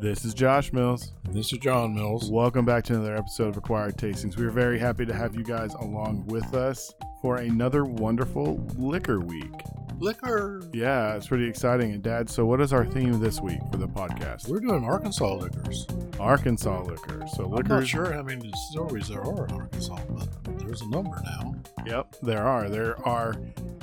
This is Josh Mills. This is John Mills. Welcome back to another episode of Acquired Tastings. We are very happy to have you guys along with us for another wonderful liquor week. Liquor. Yeah, it's pretty exciting. And Dad, so what is our theme this week for the podcast? We're doing Arkansas liquors. Arkansas liquor. So I'm liquor. not sure how many distilleries there are in Arkansas, but there's a number now. Yep, there are. There are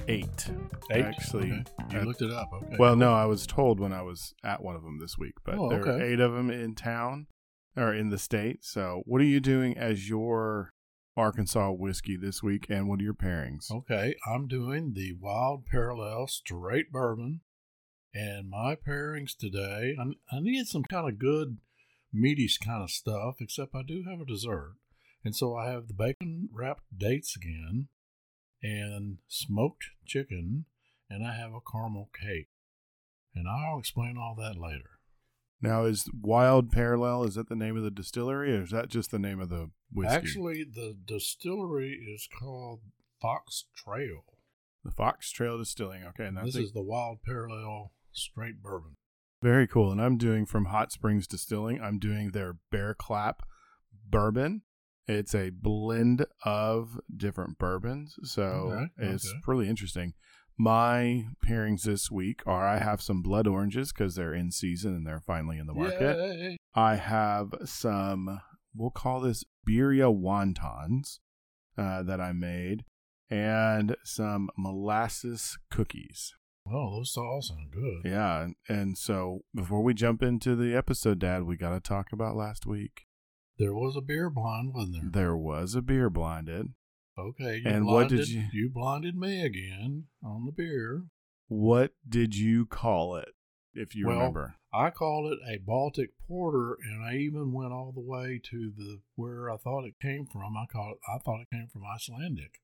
eight. Eight? Actually, Okay. You uh, looked it up. Okay. Well, no, I was told when I was at one of them this week, but Oh, there are eight of them in town or in the state. So, what are you doing as your Arkansas whiskey this week, and what are your pairings? Okay, I'm doing the Wild Parallel Straight Bourbon, and my pairings today. I, I needed some kind of good, meaty kind of stuff. Except I do have a dessert, and so I have the bacon wrapped dates again, and smoked chicken, and I have a caramel cake, and I'll explain all that later. Now, is Wild Parallel is that the name of the distillery, or is that just the name of the whiskey? Actually, the distillery is called Fox Trail. the Fox Trail Distilling. Okay, and that's this is the Wild Parallel Straight Bourbon. very cool. And I'm doing from Hot Springs Distilling. I'm doing their Bear Clap bourbon. It's a blend of different bourbons, so Okay, it's okay. really interesting. My pairings this week are I have some blood oranges because they're in season and they're finally in the market. Yay. I have some, we'll call this birria wontons uh, that I made, and some molasses cookies. Oh, those all sound good. Yeah, and- and so before we jump into the episode, Dad, we got to talk about last week. There was a beer blind, wasn't there? There was a beer blinded. Okay. You And what did you- You blinded me again on the beer. What did you call it, if you Well, remember? I called it a Baltic Porter, and I even went all the way to the where I thought it came from. I called it, I thought it came from Icelandic.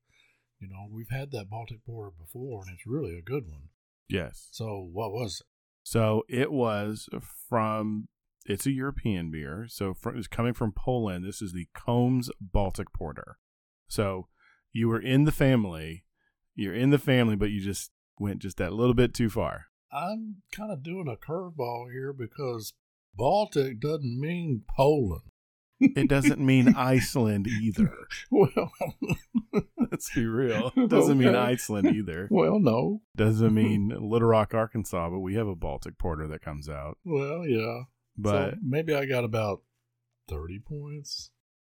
You know, we've had that Baltic Porter before, and it's really a good one. Yes. So, what was it? So it was from. It's a European beer, so from, it's coming from Poland. This is the Komes Baltic Porter. So you were in the family, you're in the family, but you just went just that little bit too far. I'm kind of doing a curveball here because Baltic doesn't mean Poland. It doesn't mean Iceland either. Well, Let's be real. It doesn't mean Iceland either. well, no. Doesn't mean Little Rock, Arkansas, but we have a Baltic Porter that comes out. Well, yeah. But So maybe I got about 30 points.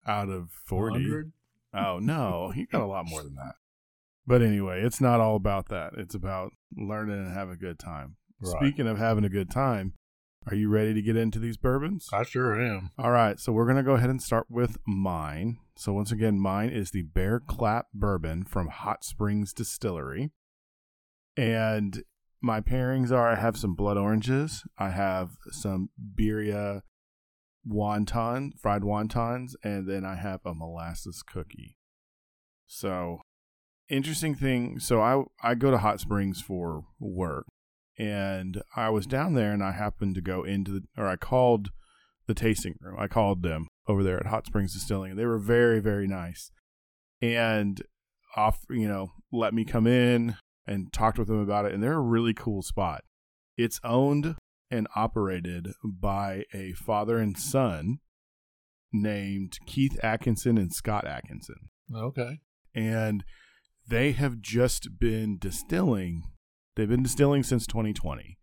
out of 40. 100? Oh, no. You got a lot more than that. But anyway, it's not all about that. It's about learning and having a good time. Right. Speaking of having a good time, are you ready to get into these bourbons? I sure am. All right, so we're going to go ahead and start with mine. So, once again, mine is the Bear Clap Bourbon from Hot Springs Distillery. And my pairings are I have some blood oranges, I have some birria wonton, fried wontons, and then I have a molasses cookie. So, interesting thing. So, I, I go to Hot Springs for work, and I was down there and I happened to go into the, or I called the tasting room. I called them over there at Hot Springs Distilling, and they were very, very nice. And off, you know, let me come in and talked with them about it. And they're a really cool spot. It's owned and operated by a father and son named Keith Atkinson and Scott Atkinson. Okay. And they have just been distilling. They've been distilling since 2020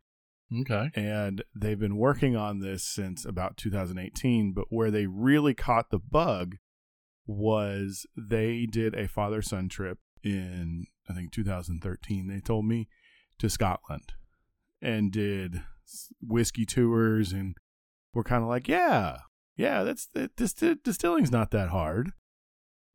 Okay. and they've been working on this since about 2018 but where they really caught the bug was they did a father son trip in i think 2013 they told me to scotland and did whiskey tours and we're kind of like yeah yeah that's that this distilling's not that hard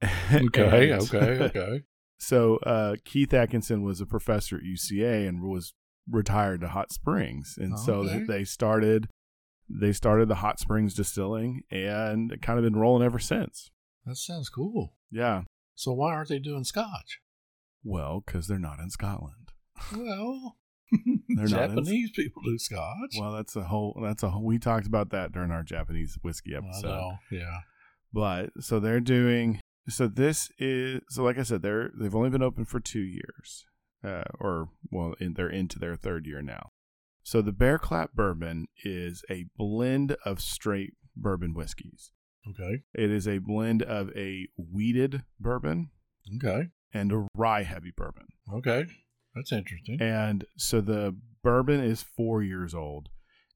Okay. And- okay. Okay. so uh, Keith Atkinson was a professor at UCA and was retired to Hot Springs, and so Okay. they started they started the Hot Springs Distilling and kind of been rolling ever since. That sounds cool. Yeah, So why aren't they doing scotch? Well, because they're not in Scotland. Well, They're not in- Japanese people do scotch. Well, that's a whole that's a whole, we talked about that during our Japanese whiskey I episode. know. Yeah. But so they're doing so this is so like I said they're they've only been open for two years, uh, or well in, they're into their third year now. So the Bear Clap bourbon is a blend of straight bourbon whiskeys. Okay. It is a blend of a wheated bourbon Okay. And a rye heavy bourbon. Okay. That's interesting. And so the bourbon is four years old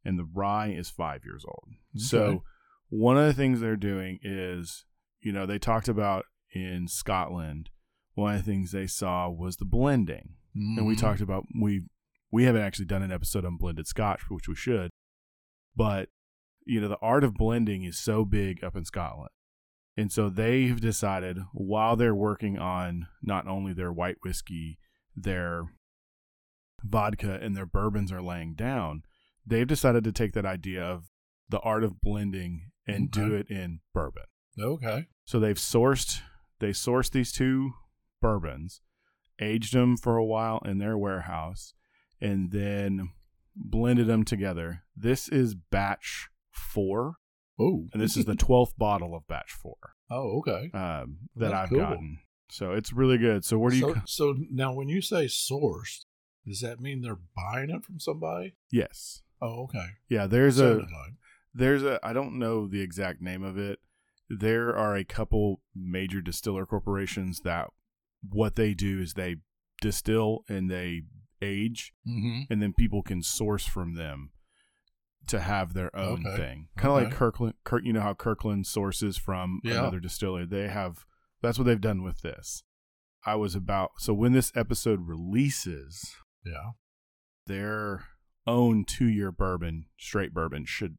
and the rye is five years old. Okay. So one of the things they're doing is, you know, they talked about in Scotland, one of the things they saw was the blending. And we Mhm. talked about we we haven't actually done an episode on blended scotch, which we should. But you know, the art of blending is so big up in Scotland. And so they've decided while they're working on not only their white whiskey, their vodka and their bourbons are laying down, they've decided to take that idea of the art of blending and do it in bourbon. Okay. So they've sourced they sourced these two bourbons, aged them for a while in their warehouse, and then blended them together. This is batch four, Oh. and this is the twelfth bottle of batch four Oh, okay. um, that That's I've cool. gotten. So it's really good. So where do you? so, so now, when you say sourced, does that mean they're buying it from somebody? yes, Oh, okay. yeah. There's a like. there's a I don't know the exact name of it. There are a couple major distiller corporations that what they do is they distill and they age Mm-hmm. and then people can source from them to have their own Okay. thing. Kind of like Kirkland Kirk you know how Kirkland sources from Yeah. another distillery. They have that's what they've done with this. I was about so when this episode releases, Yeah. their own two year bourbon, straight bourbon, should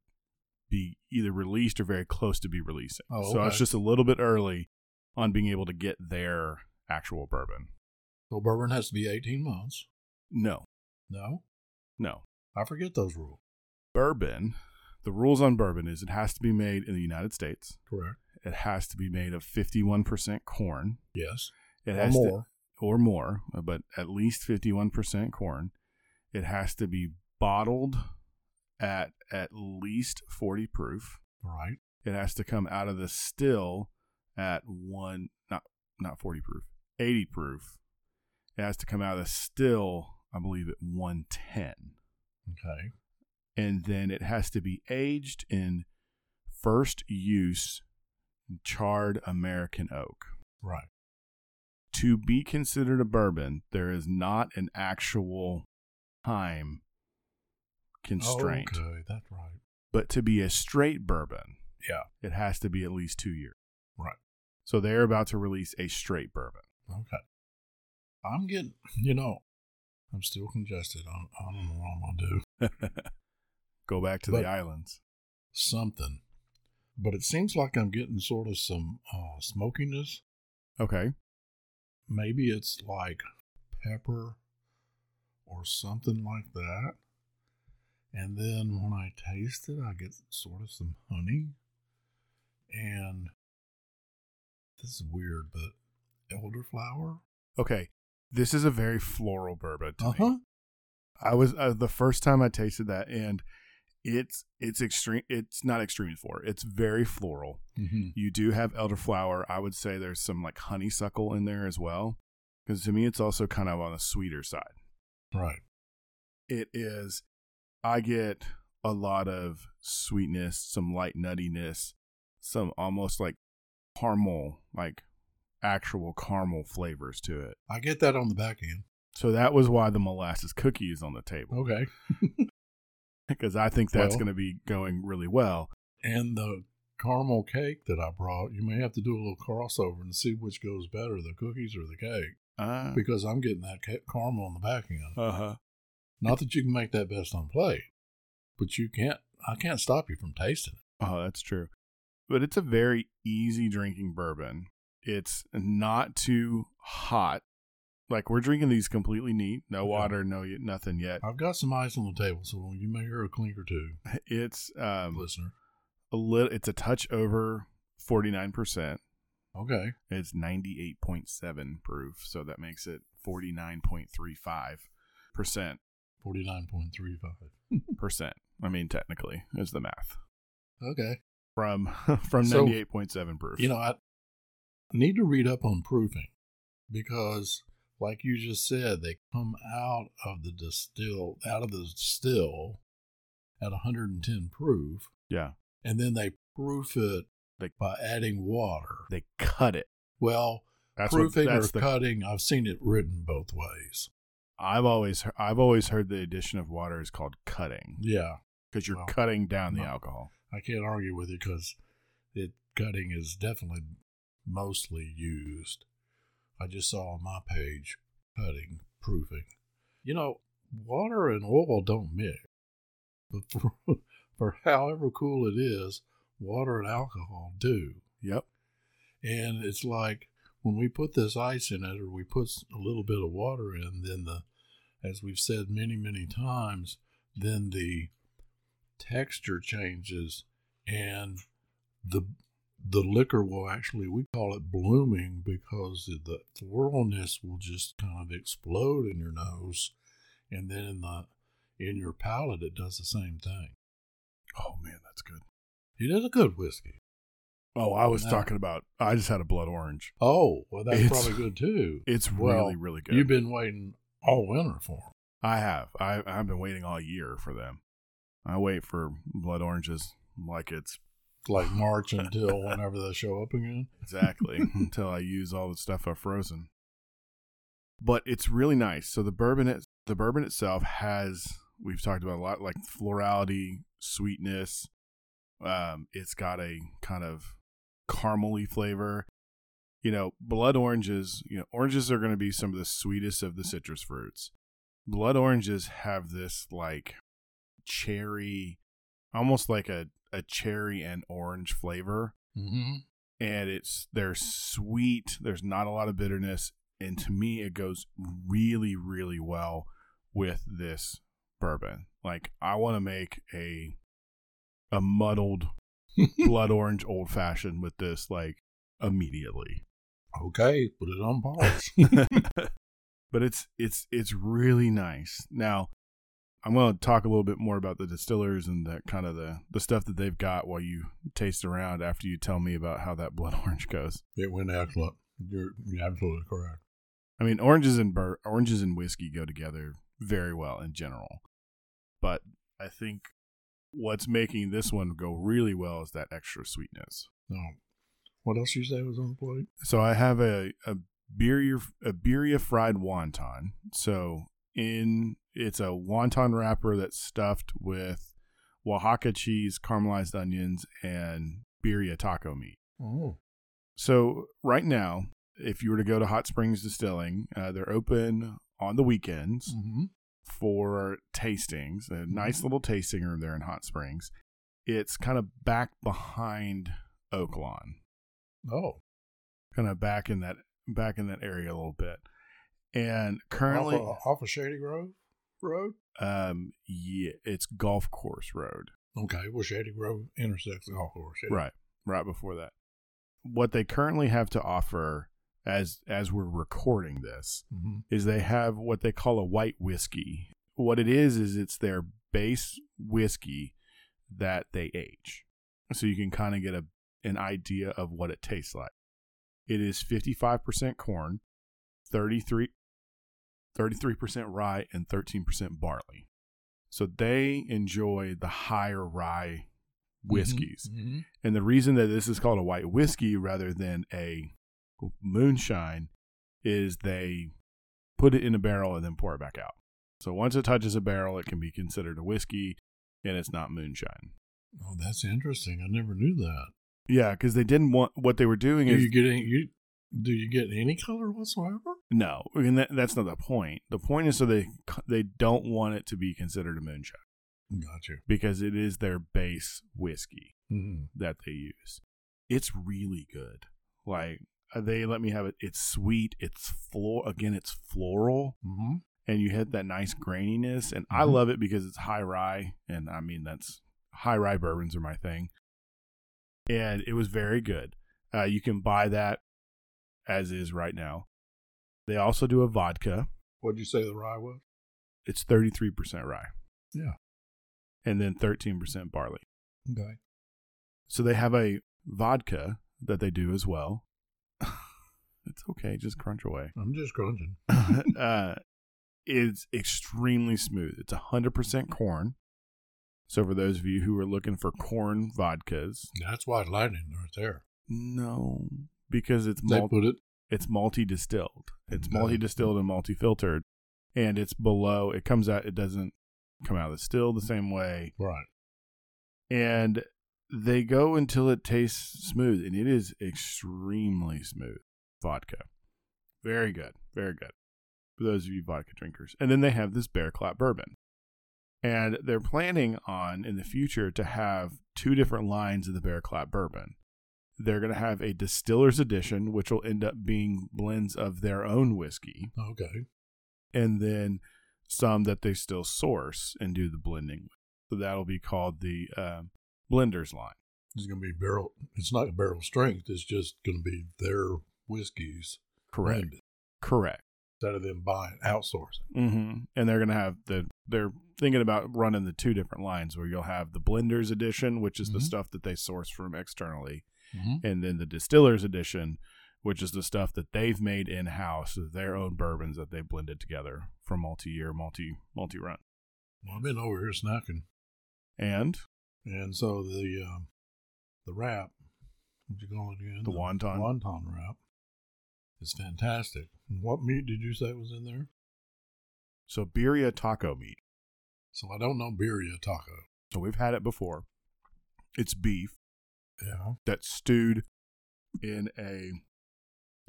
be either released or very close to be releasing. Oh, So okay. it's just a little bit early on being able to get their actual bourbon. So bourbon has to be 18 months. No, No? no. I forget those rules. Bourbon, the rules on bourbon is it has to be made in the United States. Correct. It has to be made of 51% corn. Yes. It or has more. To, or more, uh, but at least 51% corn. It has to be bottled at at least 40 proof. Right. It has to come out of the still at one not not 40 proof, 80 proof. It has to come out of the still, I believe at 110. Okay. And then it has to be aged in first use charred American oak. Right. To be considered a bourbon, there is not an actual time constraint. Okay, that's right. But to be a straight bourbon, Yeah. it has to be at least two years. Right. So they're about to release a straight bourbon. Okay. I'm getting, you know, I'm still congested. I, I don't know what I'm to do. Go back to But- the islands. Something. But it seems like I'm getting sort of some uh, smokiness. Okay. Maybe it's like pepper or something like that. And then when I taste it, I get sort of some honey. And this is weird, but elderflower. Okay. This is a very floral bourbon Uh me. huh. I was uh, the first time I tasted that, and it's it's extreme. It's not extreme floral. It's very floral. Mm-hmm. You do have elderflower. I would say there's some like honeysuckle in there as well, because to me it's also kind of on the sweeter side. Right. It is. I get a lot of sweetness, some light nuttiness, some almost like caramel, like actual caramel flavors to it. I get that on the back end. So that was why the molasses cookie is on the table. Okay. because I think that's Well- going to be going really well. And the caramel cake that I brought, you may have to do a little crossover and see which goes better, the cookies or the cake, Uh because I'm getting that ca- caramel on the back end. huh. Not that you can make that best on plate, but you can't. I can't stop you from tasting it. Oh, that's true. But it's a very easy drinking bourbon. It's not too hot. Like we're drinking these completely neat, no water, no nothing yet. I've got some ice on the table, so you may hear a clink or two, It's um listener. a little. It's a touch over forty nine percent. Okay. It's ninety eight point seven proof, so that makes it forty nine point three five percent. 49.35. Percent. I mean, technically, is the math Okay. from from ninety eight point seven proof. You know, I need to read up on proofing because like you just said, they come out of the distill out of the still at 110 proof, Yeah. and then they proof it They- by adding water. They cut it. Well, That's what, proofing or the, cutting, I've seen it written both ways. I've always I've always heard the addition of water is called cutting Yeah, because you're Well, cutting down the no. alcohol. I can't argue with you because it cutting is definitely mostly used. I just saw on my page cutting, proofing. You know, water and oil don't mix, but for, for however cool it is, water and alcohol do. Yep. And it's like when we put this ice in it or we put a little bit of water in, then the, as we've said many, many times, then the texture changes and the the liquor will actually we call it blooming because the floralness will just kind of explode in your nose and then in the in your palate it does the same thing Oh man, that's good. it is a good whiskey Oh, I was No. talking about. I just had a blood orange. oh well that's It's- probably good too It's Well, really really good. you've been waiting all winter for 'em. I have. I I've been waiting all year for them. I wait for blood oranges like it's like march until whenever they show up again exactly until I use all the stuff I've frozen. But it's really nice. So the bourbon, it, the bourbon itself has we've talked about a lot, like florality, sweetness. Um, it's got a kind of caramely flavor. You know, blood oranges. You know, oranges are going to be some of the sweetest of the citrus fruits. Blood oranges have this like cherry, almost like a a cherry and orange flavor mm-hmm. and it's they're sweet. There's not a lot of bitterness, and to me, it goes really, really well with this bourbon. Like I want to make a a muddled blood orange old fashioned with this like immediately. okay put it on pause but it's it's it's really nice. Now, I'm going to talk a little bit more about the distillers and that kind of the the stuff that they've got while you taste around after you tell me about how that blood orange goes. it went excellent you're, you're absolutely correct I mean, oranges and bur- oranges and whiskey go together very well in general, but I think what's making this one go really well is that extra sweetness. no what else you say was on the plate So I have a a birria a birria fried wonton. So in it's a wonton wrapper that's stuffed with Oaxaca cheese, caramelized onions, and birria taco meat. oh So right now, if you were to go to Hot Springs Distilling, uh, they're open on the weekends mm-hmm. for tastings. A nice Mhm. little tasting room there in Hot Springs. It's kind of back behind Oaklawn, oh kind of back in that back in that area a little bit. And currently, off, of, off of Shady Grove Road. um, yeah, it's Golf Course Road. Okay, well, Shady Grove intersects the golf course. yeah. Right, right before that. What they currently have to offer as as we're recording this Mm-hmm. is they have what they call a white whiskey. What it is is it's their base whiskey that they age. So you can kind of get a an idea of what it tastes like. It is 55% corn, 33 33% rye and 13% barley. So they enjoy the higher rye whiskeys. Mm-hmm. And the reason that this is called a white whiskey rather than a moonshine is they put it in a barrel and then pour it back out. So once it touches a barrel, it can be considered a whiskey and it's not moonshine. Oh, that's interesting. I never knew that. Yeah, because they didn't want what they were doing Do is you getting? You do you get any color whatsoever? no, and that, that's not the point. The point is so they they don't want it to be considered a moonshine Gotcha. because it is their base whiskey. Mm-hmm. that they use. It's really good. Like uh, they let me have it. It's sweet. It's floor again. It's floral, Mm-hmm. and you hit that nice graininess. And I Mhm. love it because it's high rye, and I mean that's high rye bourbons are my thing. And it was very good. Uh, you can buy that as is right now. They also do a vodka. What'd you say the rye was? It's thirty three percent rye, Yeah. and then thirteen percent barley. Okay. So they have a vodka that they do as well. It's okay. Just crunch away. I'm just crunching. uh, is extremely smooth. It's 100% corn. So for those of you who are looking for corn vodkas, That's white lightning right there. no, because it's They put it. it's multi distilled. It's Okay. multi distilled and multi filtered, and it's below. It comes out. It doesn't come out of the still the same way, Right. and they go until it tastes smooth, and it is extremely smooth vodka. Very good, very good for those of you vodka drinkers. And then they have this Bear Clap bourbon, and they're planning on in the future to have two different lines of the Bear Clap bourbon. They're going to have a distiller's edition, which will end up being blends of their own whiskey, Okay. and then some that they still source and do the blending with. So that'll be called the um, blenders line. It's going to be barrel. It's not barrel strength. It's just going to be their whiskeys Correct. blended Correct. instead of them buying outsourcing. hmm And they're going to have the, they're thinking about running the two different lines where you'll have the blenders edition, which is the Mhm. stuff that they source from externally, Mm-hmm. and then the distillers edition, which is the stuff that they've made in house, their own bourbons that they blended together for multi year, multi, multi run. Well, I've been over here snacking, And and so the um, the wrap, what you call it again? The wonton. Wonton wrap is fantastic. And what meat did you say was in there? so birria taco meat. So I don't know birria taco. So we've had it before. It's beef Yeah. that's stewed in a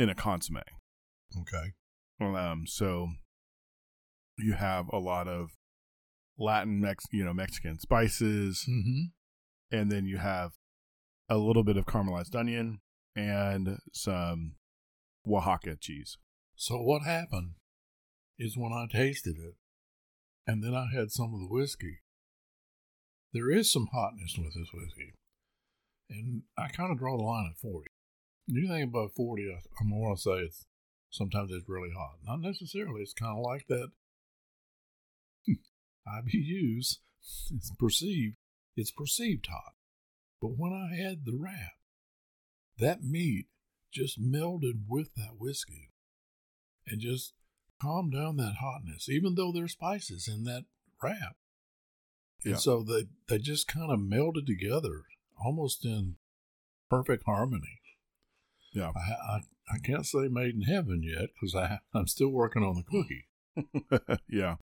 in a consomme. Okay. Um, so you have a lot of Latin Mex, you know, Mexican spices, Mm-hmm. and then you have a little bit of caramelized onion and some Oaxaca cheese. So what happened is when I tasted it, and then I had some of the whiskey. There is some hotness with this whiskey, and I kind of draw the line at forty. Anything above forty, I, I'm going to say it's sometimes it's really hot. Not necessarily. It's kind of like that. IBUs, it's perceived. It's perceived hot, but when I had the wrap, that meat just melded with that whiskey and just calm down that hotness, even though there's spices in that wrap. Yeah. And so they, they just kind of melded together almost in perfect harmony. Yeah. I, I, I can't say made in heaven yet because I I'm still working on the cookie. yeah.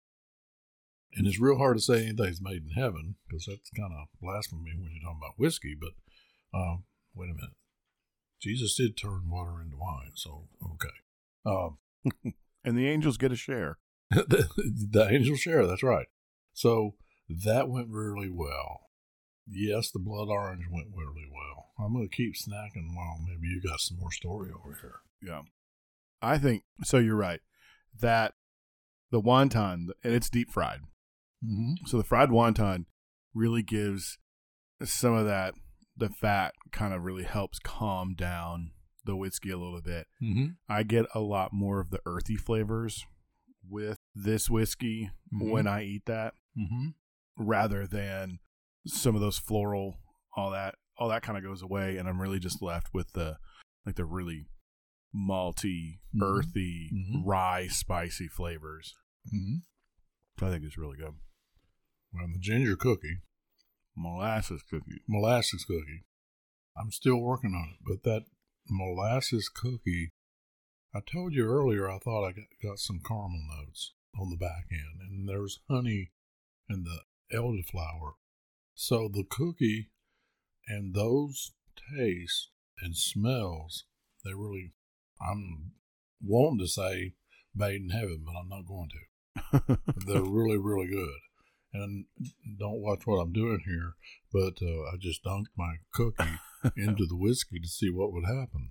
And it's real hard to say anything's made in heaven because that's kind of blasphemy when you're talking about whiskey. But um, wait a minute. Jesus did turn water into wine. So, okay. Um, And the angels get a share. the, the angel share. That's right. So that went really well. Yes, the blood orange went really well. I'm going to keep snacking while maybe you got some more story over here. Yeah. I think so. You're right. That the wonton, and it's deep fried. Mm-hmm. So the fried wonton really gives some of that, the fat kind of really helps calm down the whiskey a little bit. Mm-hmm. I get a lot more of the earthy flavors with this whiskey Mhm. when I eat that Mm-hmm. rather than some of those floral, all that, all that kind of goes away. And I'm really just left with the, like the really malty, Mhm. earthy, Mhm. rye, spicy flavors. Mm-hmm. I think it's really good. Well, the ginger cookie, Molasses cookie. molasses cookie, I'm still working on it, but that molasses cookie, I told you earlier, I thought I got, got some caramel notes on the back end, and there's honey and the elderflower. So the cookie and those tastes and smells, they really, I'm wanting to say made in heaven, but I'm not going to. They're really, really good. And don't watch what I'm doing here, but uh, I just dunked my cookie into the whiskey to see what would happen.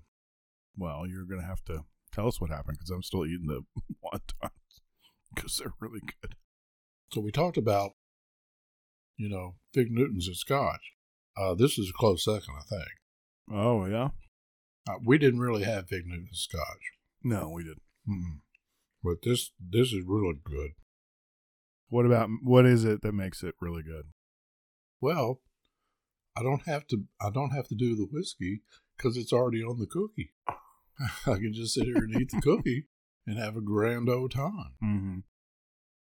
well, you're going to have to tell us what happened because I'm still eating the wontons because they're really good. So we talked about, you know, Fig Newtons and Scotch. Uh, this is a close second, I think. Oh, yeah? Uh, we didn't really have Fig Newtons Scotch, No, we didn't. Mm-mm. but this this is really good. What about, what is it that makes it really good? Well, I don't have to I don't have to do the whiskey because it's already on the cookie. I can just sit here and eat the cookie and have a grand old time. Mm-hmm.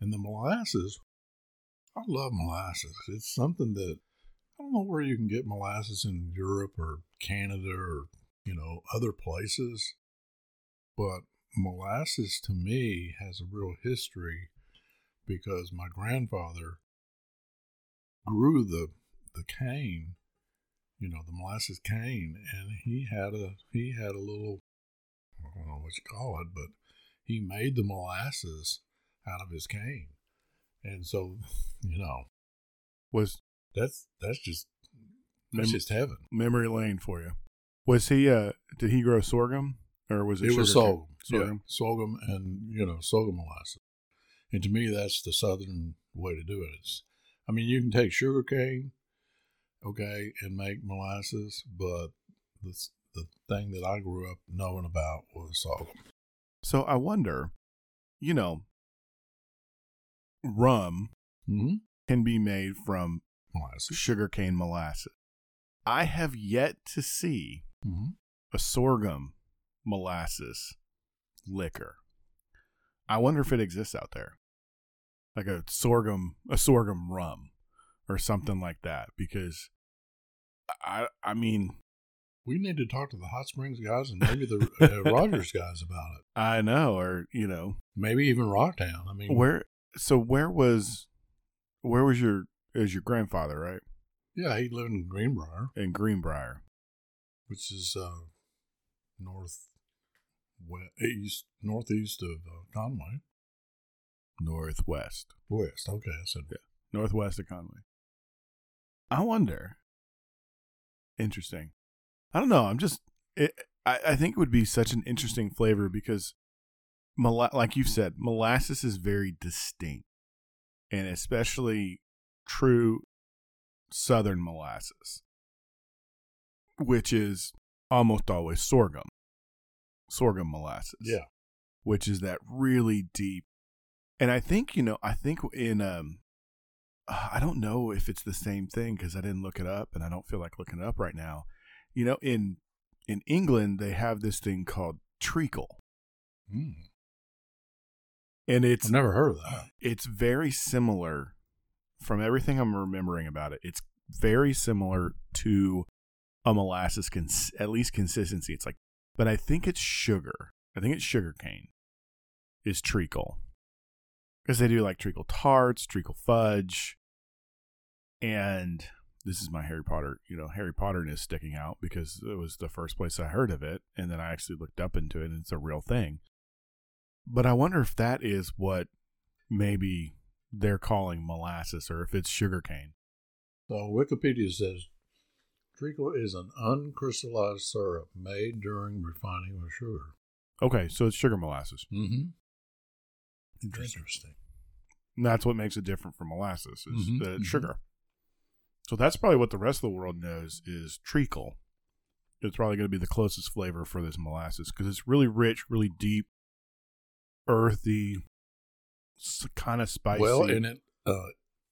And the molasses, I love molasses. It's something that I don't know where you can get molasses in Europe or Canada or, you know, other places. But molasses to me has a real history because my grandfather grew the the cane, you know, the molasses cane, and he had a he had a little I don't know what you call it, but he made the molasses out of his cane. And so, you know, Was that's that's just that's Mem- just heaven. memory lane for you? Was he? Uh, did he grow sorghum or was it? It was sorghum, Sorghum. yeah, sorghum, and you know sorghum molasses. And to me, that's the southern way to do it. It's, I mean, you can take sugar cane, okay, and make molasses, but the the thing that I grew up knowing about was sorghum. So I wonder, you know, rum Mm-hmm. can be made from Molasses. sugarcane molasses. I have yet to see Mm-hmm. a sorghum molasses liquor. I wonder if it exists out there. Like a sorghum a sorghum rum or something like that because I I mean, We need to talk to the Hot Springs guys and maybe the uh, Rogers guys about it. I know or you know, Maybe even Rocktown. I mean, where so where was where was your is your grandfather, right? yeah, he lived in Greenbrier, In Greenbrier. which is uh, north west, east, northeast of uh, Conway. Northwest. West. Okay, I said yeah. Northwest of Conway. I wonder. Interesting. I don't know. I'm just. It, I, I think it would be such an interesting flavor because, mola- like you've said, molasses is very distinct, and especially true Southern molasses, which is almost always sorghum. Sorghum molasses yeah. which is that really deep. And I think, you know, I think in um I don't know if it's the same thing cuz I didn't look it up and I don't feel like looking it up right now. You know, in in England they have this thing called treacle. Mm. And it's I've never heard of that. it's very similar from everything I'm remembering about it. It's very similar to a molasses cons- at least consistency. It's like but I think it's sugar. I think it's sugar cane. Is treacle. Cuz they do like treacle tarts, treacle fudge. And this is my Harry Potter, you know, Harry Potter Potterness sticking out because it was the first place I heard of it and then I actually looked up into it and it's a real thing. But I wonder if that is what maybe they're calling molasses or if it's sugarcane. So Wikipedia says treacle is an uncrystallized syrup made during refining of sugar. Okay, so it's sugar molasses. Mm-hmm. Interesting. Interesting. That's what makes it different from molasses is Mhm, that it's mhm. sugar. So that's probably what the rest of the world knows is treacle. It's probably going to be the closest flavor for this molasses because it's really rich, really deep, earthy, kind of spicy. Well, and it uh,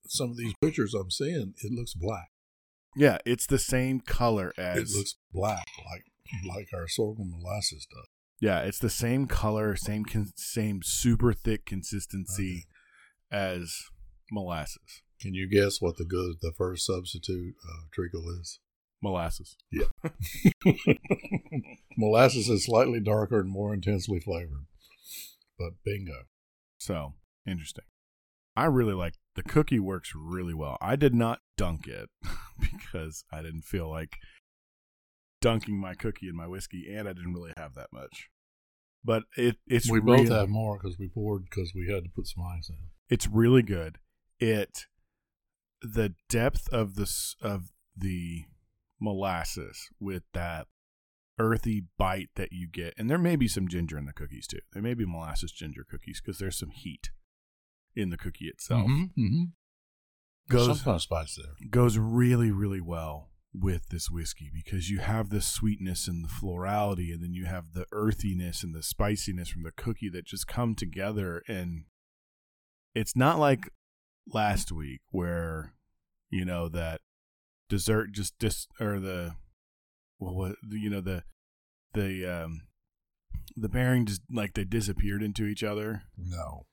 some of these pictures I'm seeing, it looks black. yeah, it's the same color as. It looks black, like like our sorghum molasses does. Yeah, it's the same color, same con- same super thick consistency as molasses. Can you guess what the good the first substitute of treacle is? Molasses. Yeah. molasses is slightly darker and more intensely flavored. But bingo. So interesting. I really like the cookie works really well. I did not dunk it because I didn't feel like dunking my cookie in my whiskey, and I didn't really have that much. But it it's we real- both have more because we poured because we had to put some ice in. it's really good. It the depth of the of the molasses with that earthy bite that you get, and there may be some ginger in the cookies too. There may be molasses ginger cookies because there's some heat in the cookie itself. Mm-hmm. Goes- some kind of spice there. Goes really really well with this whiskey because you have the sweetness and the florality, and then you have the earthiness and the spiciness from the cookie that just come together and it's not like last week where you know that dessert just dis or the well what you know the the um the pairing just like they disappeared into each other. No,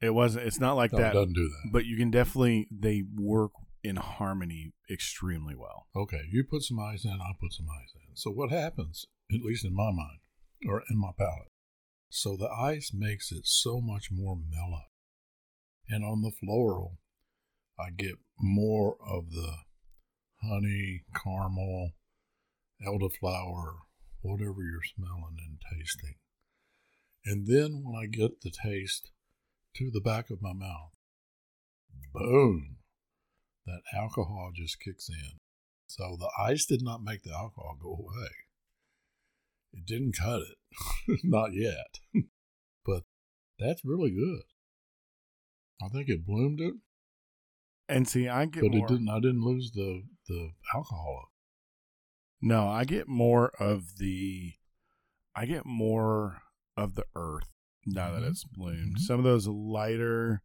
It wasn't. It's not like no, it that. doesn't do that. But you can definitely they work in harmony extremely well. Okay, you put some ice in, I put some ice in. So what happens, at least in my mind, or in my palate? So the ice makes it so much more mellow. And on the floral, I get more of the honey, caramel, elderflower, whatever you're smelling and tasting. And then when I get the taste to the back of my mouth, boom, that alcohol just kicks in. So the ice did not make the alcohol go away. It didn't cut it, not yet. but that's really good. I think it bloomed it, And see, I get but more. it didn't. I didn't lose the the alcohol. No, I get more of the. I get more of the earth now that Mhm. it's bloomed. Mhm. Some of those lighter,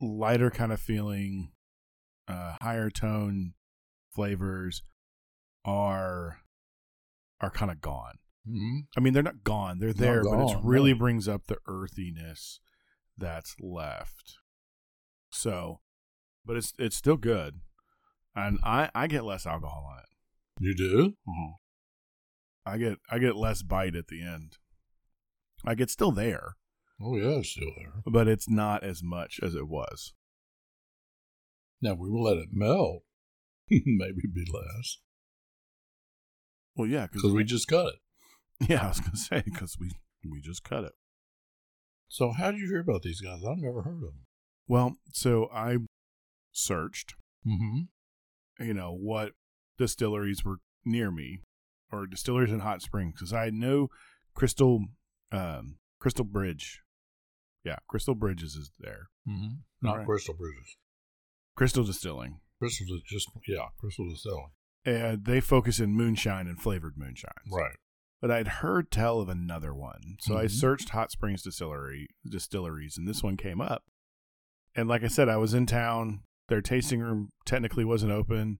lighter kind of feeling, uh, higher tone flavors are are kind of gone. Mm-hmm. I mean, they're not gone; they're there, but it really no. brings up the earthiness that's left. So, but it's it's still good, and I I get less alcohol on it. You do? Mm-hmm. I get I get less bite at the end. Like it's still there, Oh yeah, it's still there. but it's not as much as it was. Now we will let it melt. Maybe be less Well, yeah, because we just cut it. yeah, I was gonna say because we we just cut it. So how did you hear about these guys? I've never heard of them. Well, so I searched, Mm-hmm. you know, what distilleries were near me or distilleries in Hot Springs because I know Crystal um, Crystal Bridge. Yeah, Crystal Bridges is there. Mm-hmm. Not Right. Crystal Bridges. Crystal Distilling. Crystal is just yeah, Crystal Distilling. And they focus in moonshine and flavored moonshine. Right. but I'd heard tell of another one. So I Mhm. searched Hot Springs Distillery distilleries, and this one came up. And like I said, I was in town. Their tasting room technically wasn't open,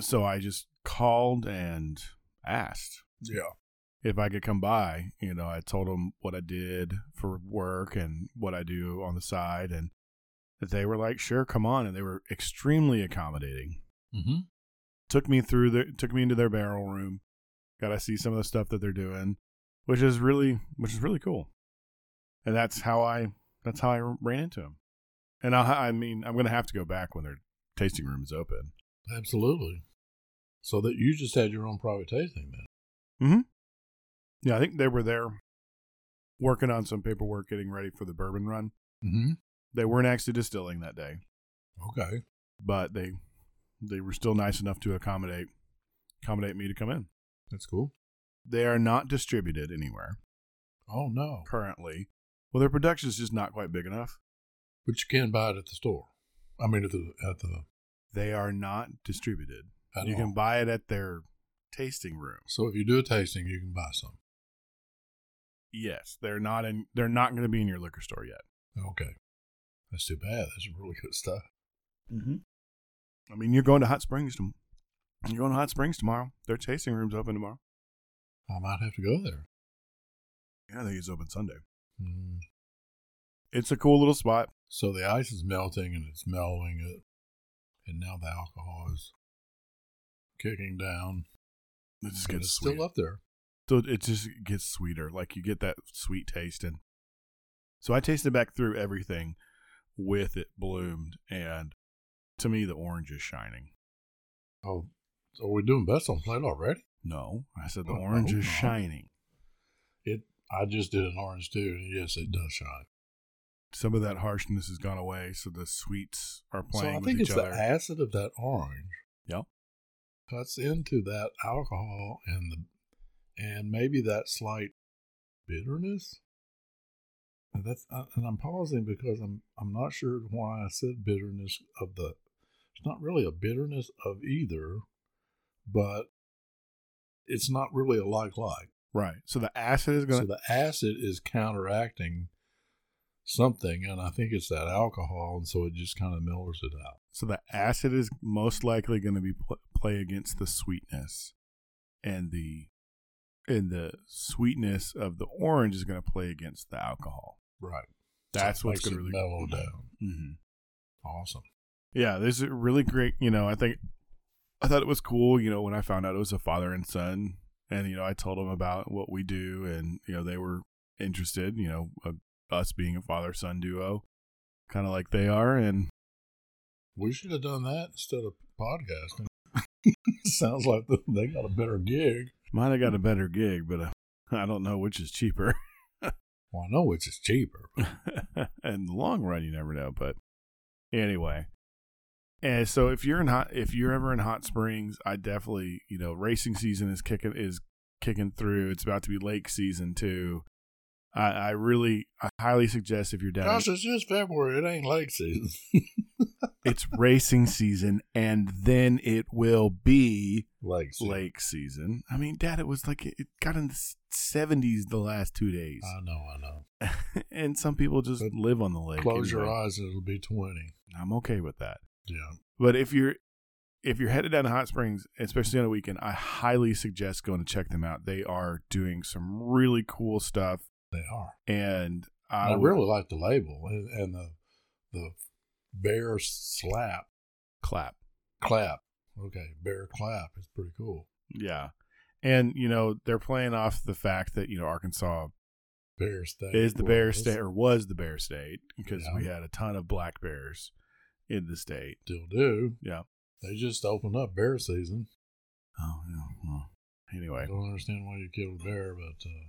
so I just called and asked Yeah. if I could come by. You know, I told them what I did for work and what I do on the side, and they were like, "Sure, come on," and they were extremely accommodating Mm-hmm. took me through the took me into their barrel room got to see some of the stuff that they're doing which is really which is really cool and that's how i that's how i ran into them and i i mean i'm gonna have to go back when their tasting room is open Absolutely. So that you just had your own private tasting then. mm-hmm yeah i think they were there working on some paperwork getting ready for the bourbon run Mm-hmm. they weren't actually distilling that day Okay. but they they were still nice enough to accommodate accommodate me to come in That's cool. they are not distributed anywhere Oh no. currently. Well, their production is just not quite big enough. But you can buy it at the store. I mean at the at the They are not distributed. at you all. can buy it at their tasting room. So if you do a tasting, you can buy some. Yes, they're not in. They're not going to be in your liquor store yet. Okay. That's too bad. That's really good stuff. Mm-hmm. I mean, you're going to Hot Springs. To, you're going to Hot Springs tomorrow. Their tasting room's open tomorrow. I might have to go there. Yeah, I think it's open Sunday. Mm. It's a cool little spot. So the ice is melting and it's mellowing it, and now the alcohol is kicking down. It just gets it's still up there. So it just gets sweeter. Like you get that sweet taste, and so I tasted back through everything with it bloomed, and to me, the orange is shining. Oh, so we're doing best on plate already. No, I said the Oh, orange is no. shining. It. I just did an orange too. and Yes, it does shine. Some of that harshness has gone away, so the sweets are playing. So I with think each it's other. the acid of that orange. Yep. Cuts into that alcohol and the and maybe that slight bitterness. And that's uh, and I'm pausing because I'm I'm not sure why I said bitterness of the. It's not really a bitterness of either, but it's not really a like like. right. So the acid is going So the acid is counteracting something, and I think it's that alcohol, and so it just kind of mellows it out. So the acid is most likely going to be pl- play against the sweetness, and the and the sweetness of the orange is going to play against the alcohol. Right. That's So what's going to really mellow down. hmm Awesome. Yeah, there's a really great. You know, I think I thought it was cool. You know, when I found out it was a father and son, and you know, I told them about what we do, and you know, they were interested. You know, uh, us being a father son duo, kind of like they are, and We should have done that instead of podcasting. Sounds like they got a better gig. might have got a better gig, but uh, I don't know which is cheaper. Well, I know which is cheaper. in the long run, you never know. But anyway, and so if you're in hot, if you're ever in Hot Springs, I definitely, you know, racing season is kicking is kicking through. It's about to be lake season too. I, I really, I highly suggest if you're down, Gosh, it's just February. It ain't lake season. it's racing season, and then it will be lake season. lake season. I mean, Dad, it was like it got in the seventies the last two days, I know, I know. and some people just But live on the lake. Close your eyes and it'll be 20. I'm okay with that. Yeah. But if you're if you're headed down to Hot Springs, especially on a weekend, I highly suggest going to check them out. They are doing some really cool stuff, They are. and I, I, would really like the label and, and the the bear slap clap. clap. Okay, bear clap is pretty cool. Yeah, and you know they're playing off the fact that you know Arkansas Bear state is the bear state or was the bear state because Yeah. we had a ton of black bears in the state. Still do. Yeah. They just opened up bear season. Oh yeah. Well, I don't understand why you killed a bear, but uh,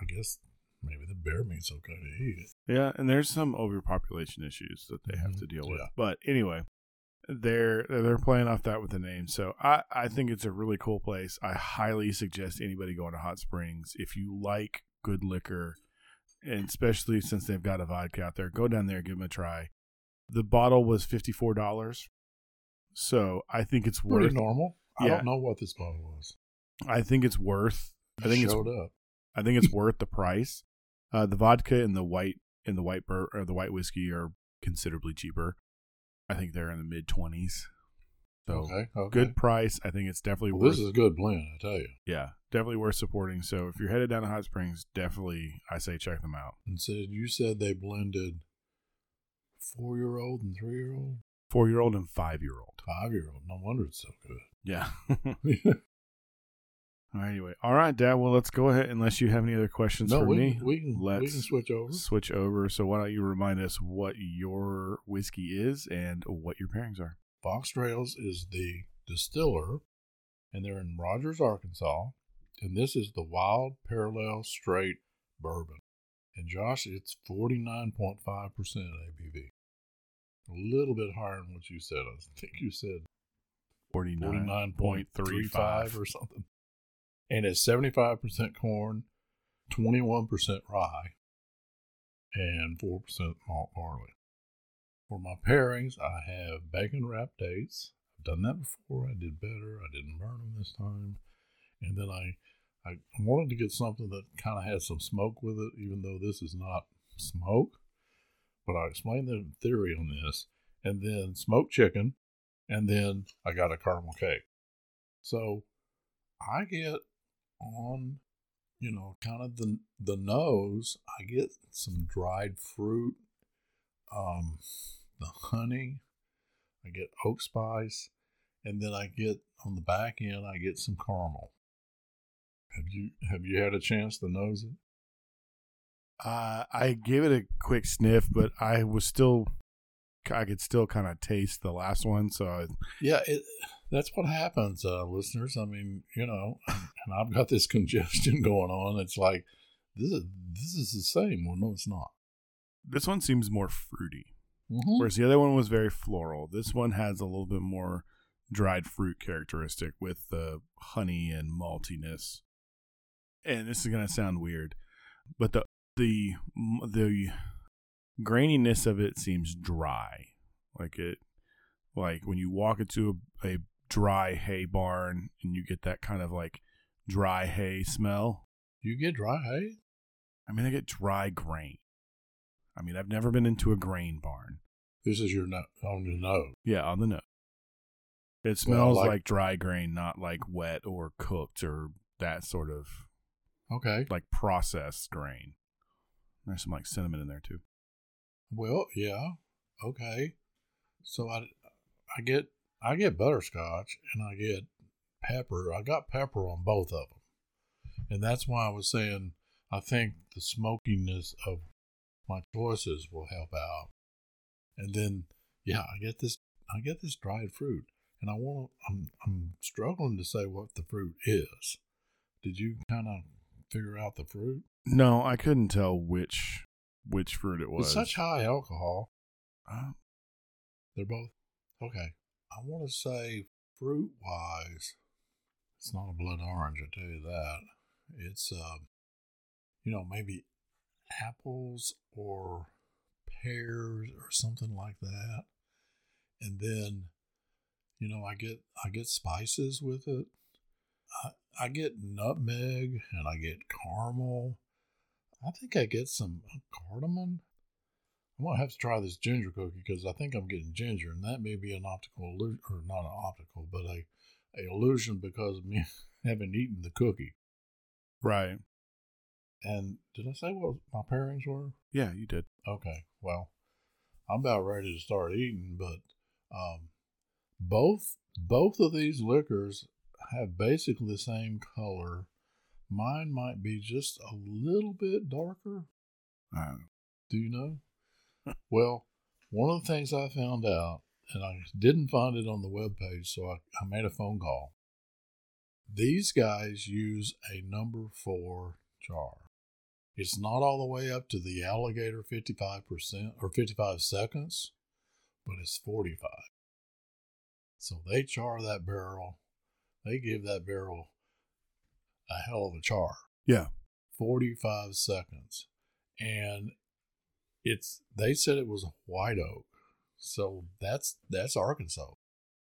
I guess maybe the bear meat's okay to eat. Yeah, and there's some overpopulation issues that they have to mm-hmm. deal with. yeah. But anyway, they're they're playing off that with the name. So I I think it's a really cool place. I highly suggest anybody going to Hot Springs if you like good liquor, and especially since they've got a vodka out there, go down there give them a try. The bottle was fifty four dollars, so I think it's Pretty worth. normal. I Yeah. don't know what this bottle was. I think it's worth. I think it's showed up. I think it's worth the price. Uh, the vodka and the white and the white bur- or the white whiskey are considerably cheaper. I think they're in the mid twenties. So okay, okay. good price. I think it's definitely Well, worth. this is a good blend, I tell you. yeah, definitely worth supporting. So if you're headed down to Hot Springs, definitely I say check them out. And said you said they blended four year old and three year old, Four year old and five year old. five year old. No wonder it's so good. Yeah. All right, anyway, all right, Dad. Well, let's go ahead. Unless you have any other questions no, for we, me, we can let's can switch over. switch over. So why don't you remind us what your whiskey is and what your pairings are? Fox Trails is the distiller, and they're in Rogers, Arkansas. And this is the Wild Parallel Straight Bourbon. And Josh, it's 49.5% ABV. A little bit higher than what you said. I think you said Forty nine 49.35 or something. And it's 75% corn, 21% rye, and 4% malt barley. For my pairings, I have bacon wrapped dates. I've done that before. I did better. I didn't burn them this time. And then I, I wanted to get something that kind of had some smoke with it, even though this is not smoke. But I explained the theory on this. And then smoked chicken. And then I got a caramel cake. So I get on, you know, kind of the the nose. I get some dried fruit, um, the honey. I get oak spice, and then I get on the back end. I get some caramel. Have you have you had a chance to nose it? Uh, I gave it a quick sniff, but I was still, I could still kind of taste the last one. So I, Yeah, it, that's what happens, uh, listeners. I mean, you know, and I've got this congestion going on. It's like this is this is the same. Well, no, it's not. this one seems more fruity, Mm-hmm. whereas the other one was very floral. This one has a little bit more dried fruit characteristic with the honey and maltiness. And this is gonna sound weird, but the the the graininess of it seems dry, like it, like when you walk into a, a dry hay barn and you get that kind of like dry hay smell. You get dry hay? I mean, I get dry grain. I mean, I've never been into a grain barn. This is your no- on the nose. Yeah, on the nose. It smells like- like, dry grain, not like wet or cooked or that sort of Okay. like processed grain. There's some like cinnamon in there too. Well, yeah. Okay. So I, I get I get butterscotch and I get pepper. I got pepper on both of them, and that's why I was saying I think the smokiness of my choices will help out. And then, yeah, I get this I get this dried fruit, and I want I'm I'm struggling to say what the fruit is. Did you kind of figure out the fruit? No, I couldn't tell which which fruit it was. It's such high alcohol. Uh, They're both okay. I want to say fruit wise, it's not a blood orange. I tell you that. It's um, you know, maybe apples or pears or something like that. And then, you know, I get I get spices with it. I, I get nutmeg and I get caramel. I think I get some cardamom. I'm gonna have to try this ginger cookie because I think I'm getting ginger, and that may be an optical illusion, or not an optical, but a, a illusion because of me having eaten the cookie. right. And did I say what my pairings were? Yeah, you did. Okay, well, I'm about ready to start eating, but um, both both of these liquors have basically the same color. Mine might be just a little bit darker. Uh, Do you know? Well, one of the things I found out, and I didn't find it on the webpage, so I, I made a phone call. These guys use a number four char. It's not all the way up to the alligator 55% or 55 seconds, but it's 45. So they char that barrel. They give that barrel a hell of a char. Yeah. 45 seconds. And it's they said it was white oak. So that's that's Arkansas,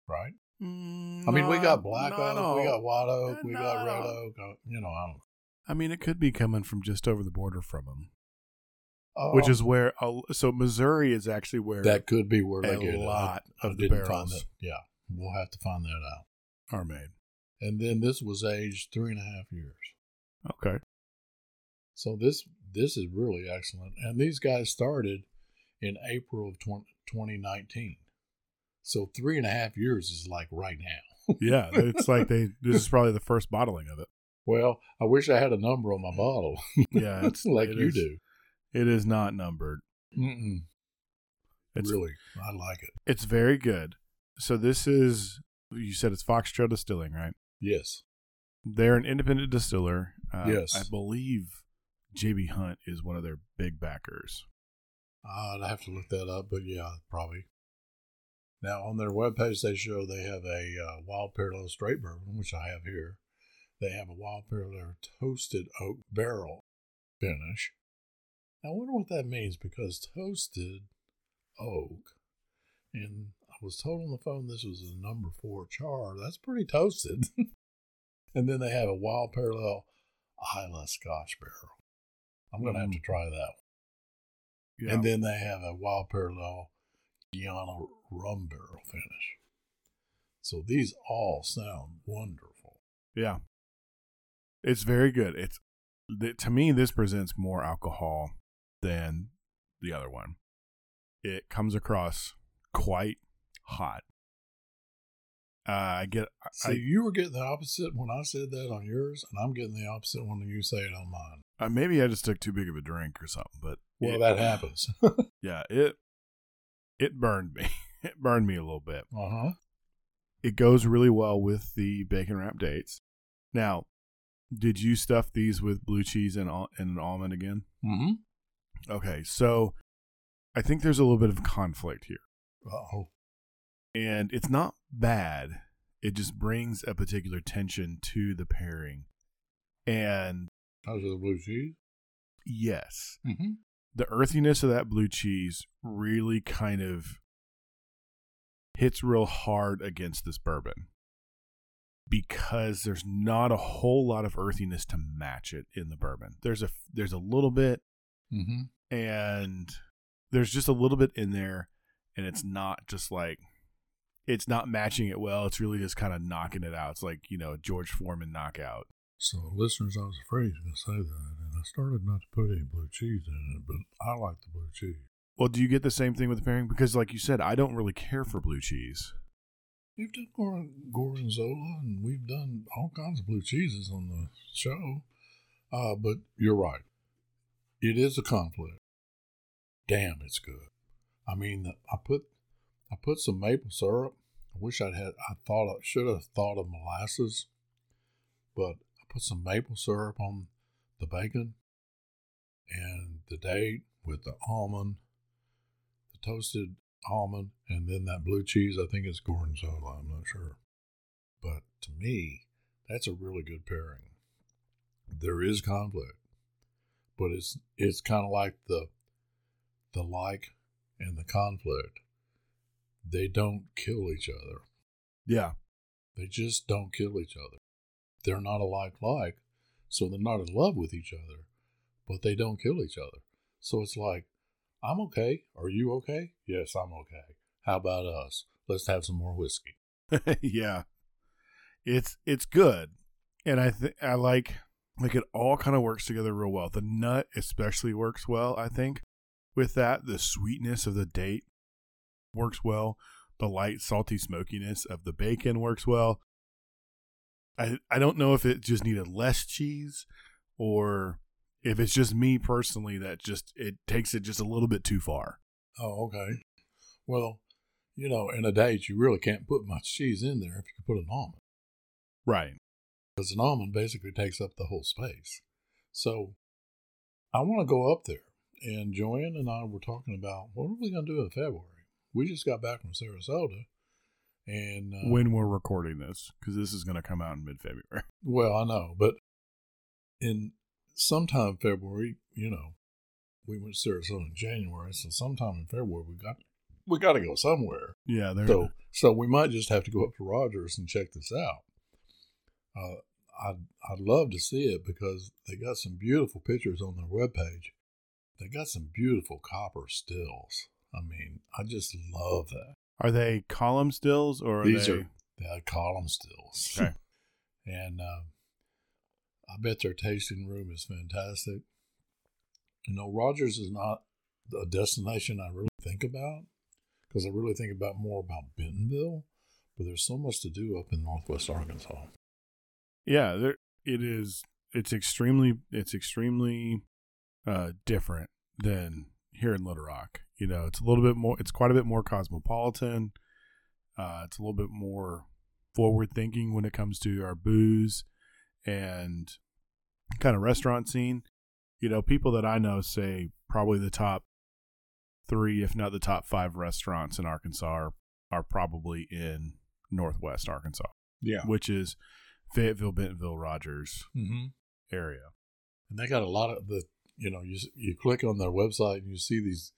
right? I mean, we got black oak, we got white oak, we got red all. oak. uh, You know, I don't. I mean, it could be coming from just over the border from them, which is where. Uh, so Missouri is actually where that could be where they a get. I- lot I of the didn't barrels. Yeah, we'll have to find that out. are made. And then this was aged three and a half years. Okay. So this this is really excellent. And these guys started in April of 20, 2019. So three and a half years is like right now. Yeah, it's like they. This is probably the first bottling of it. Well, I wish I had a number on my bottle. Yeah, it's like it you is- do. It is not numbered. Mm-mm. It's really, I like it. It's very good. So this is you said it's Foxtrail Distilling, right? Yes. They're an independent distiller. Uh, Yes. I believe JB Hunt is one of their big backers. I'd have to look that up, but yeah, probably. Now, on their webpage, they show they have a uh, Wild Parallel Straight Bourbon, which I have here. They have a Wild Parallel Toasted Oak Barrel finish. I wonder what that means because toasted oak, and I was told on the phone this was a number four char. That's pretty toasted. and then they have a Wild Parallel Islay Scotch Barrel. I'm going to have to Mm. try that Yeah. and then they have a wild parallel Guyana rum barrel finish. So these all sound wonderful. yeah. It's very good. It's th- to me this presents more alcohol than the other one. It comes across quite hot. Uh, I get See, I, you were getting the opposite when I said that on yours, and I'm getting the opposite when you say it on mine. uh, maybe I just took too big of a drink or something, but Well, it- that happens. Yeah, it it burned me. It burned me a little bit. uh huh. It goes really well with the bacon wrap dates. Now, did you stuff these with blue cheese and al- and an almond again? Mm hmm. Okay, so I think there's a little bit of conflict here. Oh, and it's not bad. It just brings a particular tension to the pairing, and how's the blue cheese? yes, Mm hmm. the earthiness of that blue cheese really kind of hits real hard against this bourbon because there's not a whole lot of earthiness to match it in the bourbon. There's a there's a little bit Mm hmm. and there's just a little bit in there and it's not just like it's not matching it well. It's really just kind of knocking it out. It's like, you know, George Foreman knockout. So, listeners, I was afraid he was going to say that, and I started not to put any blue cheese in it, but I like the blue cheese. Well, do you get the same thing with the pairing? Because, like you said, I don't really care for blue cheese. We've done gorgonzola, and we've done all kinds of blue cheeses on the show. Uh, but you're right. It is a conflict. Damn, it's good. I mean, I put I put some maple syrup. I wish I'd had. I thought I should have thought of molasses, but I put some maple syrup on the bacon and the date with the almond, the toasted almond, and then that blue cheese. I think it's gorgonzola. I'm not sure, but to me, that's a really good pairing. There is conflict, but it's it's kind of like the the like and the conflict. They don't kill each other. Yeah. They just don't kill each other. They're not alike like, so they're not in love with each other, but they don't kill each other. So it's like, I'm okay. Are you okay? Yes, I'm okay. How about us? Let's have some more whiskey. yeah. It's it's good. And I think I like like it all kind of works together real well. The nut especially works well, I think. With that, the sweetness of the date works well. The light salty smokiness of the bacon works well. I I don't know if it just needed less cheese or if it's just me personally that just it takes it just a little bit too far. Oh, okay. Well, you know, in a date, you really can't put much cheese in there if you can put an almond. Right. Because an almond basically takes up the whole space. So I want to go up there. And Joanne and I were talking about what are we going to do in February? We just got back from Sarasota. And uh, when we're recording this, because this is going to come out in mid February. Well, I know, but in sometime February, you know, we went to Sarasota in January, so sometime in February we got we got to go somewhere. Yeah, there. So so we might just have to go up to Rogers and check this out. Uh, I'd I'd love to see it because they got some beautiful pictures on their webpage. They got some beautiful copper stills. I mean, I just love that. Are they column stills or are These they? are they're column stills. Okay. and uh, I bet their tasting room is fantastic. You know, Rogers is not a destination I really think about because I really think about more about Bentonville, but there's so much to do up in Northwest Arkansas. Yeah, there it is. It's extremely. It's extremely uh, different than here in Little Rock. You know, it's a little bit more. It's quite a bit more cosmopolitan. Uh, it's a little bit more forward thinking when it comes to our booze and kind of restaurant scene. You know, people that I know say probably the top three, if not the top five restaurants in Arkansas are, are probably in Northwest Arkansas, Yeah. which is Fayetteville, Bentonville, Rogers Mm-hmm. area. And they got a lot of the, you know, you you click on their website and you see these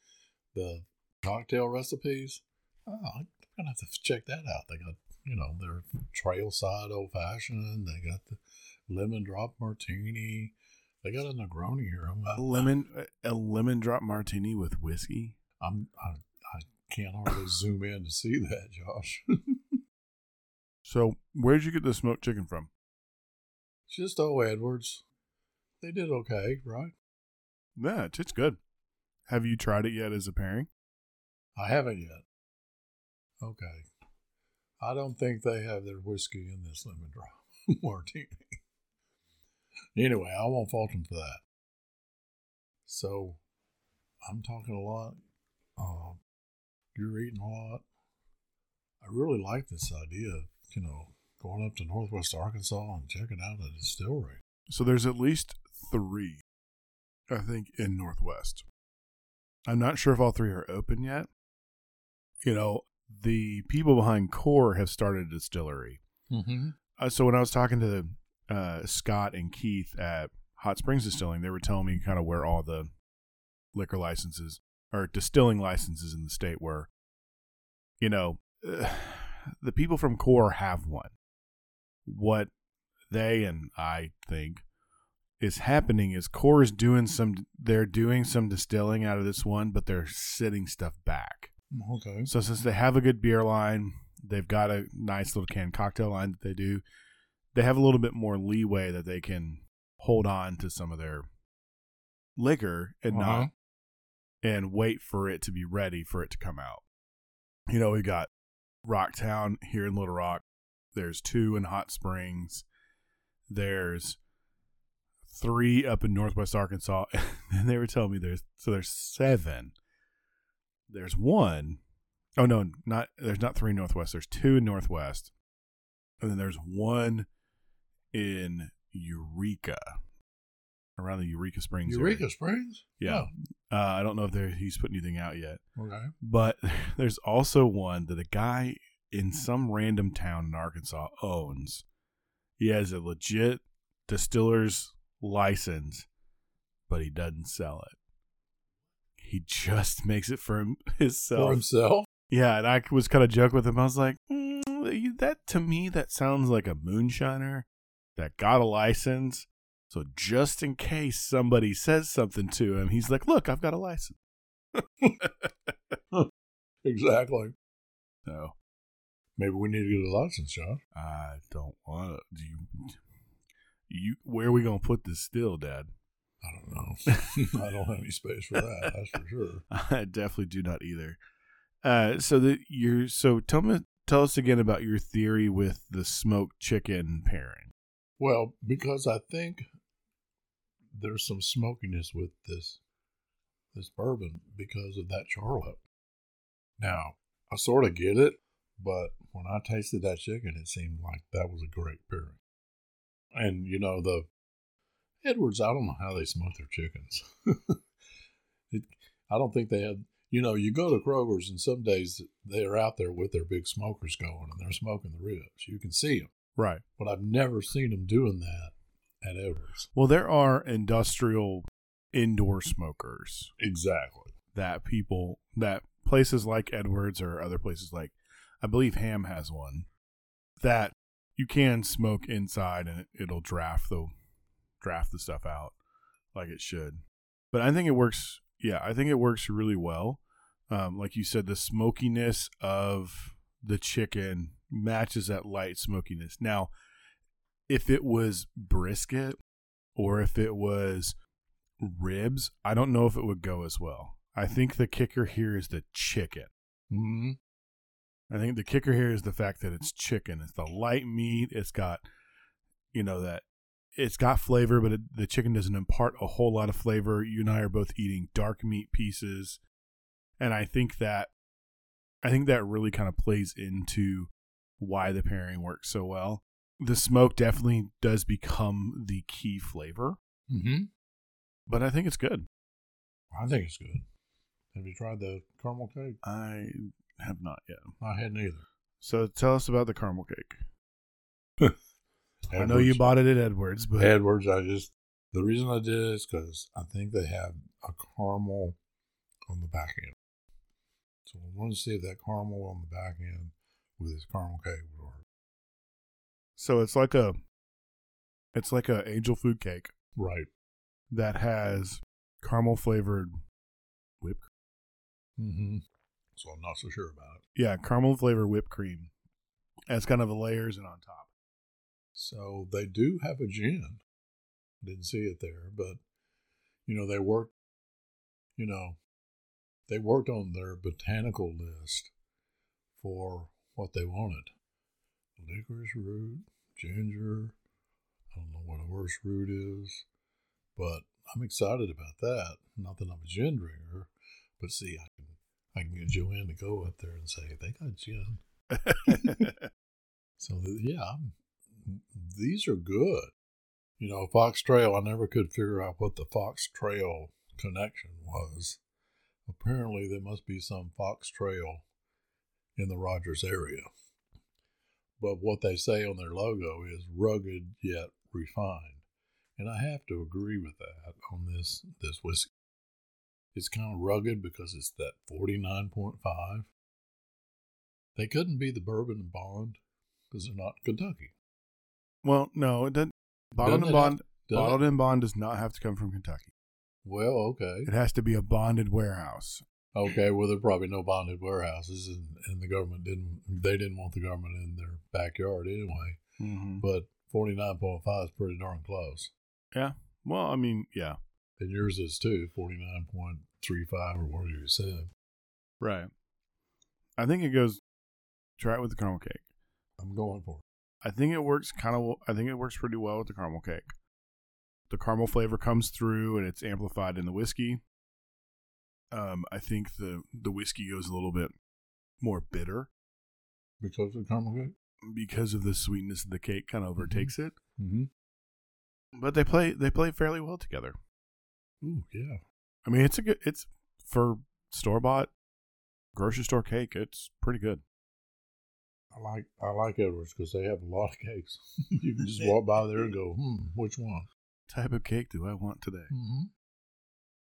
the cocktail recipes. Oh, I'm gonna have to check that out. They got, you know, their trailside old fashioned. They got the lemon drop martini. They got a Negroni here. I'm, A uh, lemon, a lemon drop martini with whiskey. I'm I, I can't hardly zoom in to see that, Josh. So, where did you get the smoked chicken from? Just O Edwards. They did okay, right? Yeah, it's, good. Have you tried it yet as a pairing? I haven't yet. Okay. I don't think they have their whiskey in this lemon drop martini. anyway, I won't fault them for that. So, I'm talking a lot. Uh, you're eating a lot. I really like this idea of, you know, going up to Northwest Arkansas and checking out a distillery. So, there's at least three, I think, in Northwest. I'm not sure if all three are open yet. You know, the people behind Core have started a distillery. Mm-hmm. Uh, so when I was talking to uh, Scott and Keith at Hot Springs Distilling, they were telling me kind of where all the liquor licenses or distilling licenses in the state were. You know, uh, the people from Core have one. What they and I think is happening is Core is doing some. They're doing some distilling out of this one, but they're sitting stuff back. Okay. So since they have a good beer line, they've got a nice little canned cocktail line that they do. they have a little bit more leeway that they can hold on to some of their liquor and Uh-huh. not and wait for it to be ready for it to come out. You know, we got Rocktown here in Little Rock. There's two in Hot Springs. There's three up in Northwest Arkansas. and they were telling me there's so there's seven. There's one oh no, not there's not three Northwest. There's two in Northwest, and then there's one in Eureka, around the Eureka Springs. area. Eureka Springs? Yeah. Uh, I don't know if there, he's put anything out yet, Oh, okay. but there's also one that a guy in some random town in Arkansas owns. He has a legit distiller's license, but he doesn't sell it. He just makes it for him, himself. For himself? Yeah, and I was kind of joking with him. I was like, mm, that to me, that sounds like a moonshiner that got a license. So just in case somebody says something to him, he's like, "Look, I've got a license." Exactly. So Maybe we need to get a license, John. I don't want to. Do you? You where are we gonna put this still, Dad? I don't know. I don't have any space for that. That's for sure. I definitely do not either. Uh, so that you're so tell me tell us again about your theory with the smoked chicken pairing. Well, because I think there's some smokiness with this this bourbon because of that Charlotte. Now, I sort of get it, but when I tasted that chicken, it seemed like that was a great pairing. And you know the Edwards, I don't know how they smoke their chickens. it, I don't think they had. You know, you go to Kroger's, and some days they're out there with their big smokers going, and they're smoking the ribs. You can see them Right. but I've never seen them doing that at Edwards. Well, there are industrial indoor smokers Exactly. that people that places like Edwards or other places like I believe Ham has one that you can smoke inside and it, it'll draft the draft the stuff out like it should. But I think it works. Yeah, I think it works really well. Um, like you said, the smokiness of the chicken matches that light smokiness. Now, if it was brisket or if it was ribs, I don't know if it would go as well. I think the kicker here is the chicken. Mm-hmm. I think the kicker here is the fact that it's chicken. It's the light meat. It's got, you know, that it's got flavor, but it, the chicken doesn't impart a whole lot of flavor. You and I are both eating dark meat pieces, and I think that, I think that really kind of plays into why the pairing works so well. The smoke definitely does become the key flavor, Mm-hmm. but I think it's good. I think it's good. Have you tried the caramel cake? I have not yet. I hadn't either. So tell us about the caramel cake. I know you bought it at Edwards, but Edwards. I just the reason I did it is because I think they have a caramel on the back end. So I wanted to see if that caramel on the back end with this caramel cake would work. so it's like a it's like a angel food cake Right. that has caramel flavored whipped Mm-hmm. So I'm not so sure about it. yeah caramel flavor whipped cream as kind of the layers and on top. So they do have a gin. Didn't see it there, but you know they worked. You know, they worked on their botanical list for what they wanted: licorice root, ginger. I don't know what a orris root is, but I'm excited about that. Not that I'm a gin drinker, but see, I I can get Joanne to go up there and say they got gin. So yeah, these are good. You know, Fox Trail. I never could figure out what the Fox Trail connection was. Apparently, there must be some Fox Trail in the Rogers area. But what they say on their logo is rugged yet refined, and I have to agree with that on this this whiskey. It's kind of rugged because it's that forty nine point five. They couldn't be the bourbon and bond because they're not Kentucky. well, no, it doesn't. Bottled Doesn't and it bond, Does it? bottled and bond does not have to come from Kentucky. Well, okay. It has to be a bonded warehouse. Okay, well, there are probably no bonded warehouses, and, and the government didn't. They didn't want the government in their backyard anyway. Mm-hmm. But 49.5 is pretty darn close. Yeah. Well, I mean, yeah, And yours is too, 49.35 or whatever you said. right. I think it goes. Try it with the caramel cake. I'm going for it. I think it works kind of. I think it works pretty well with the caramel cake. The caramel flavor comes through, and it's amplified in the whiskey. Um, I think the the whiskey goes a little bit more bitter Because of the caramel cake? because of the sweetness of the cake, kind of overtakes it. Mm-hmm. But they play they play fairly well together. Ooh, yeah. I mean, it's a good. It's for store bought grocery store cake. It's pretty good. I like I like Edwards because they have a lot of cakes. you can just walk by there and go, hmm, which one? type of cake do I want today? Mm-hmm.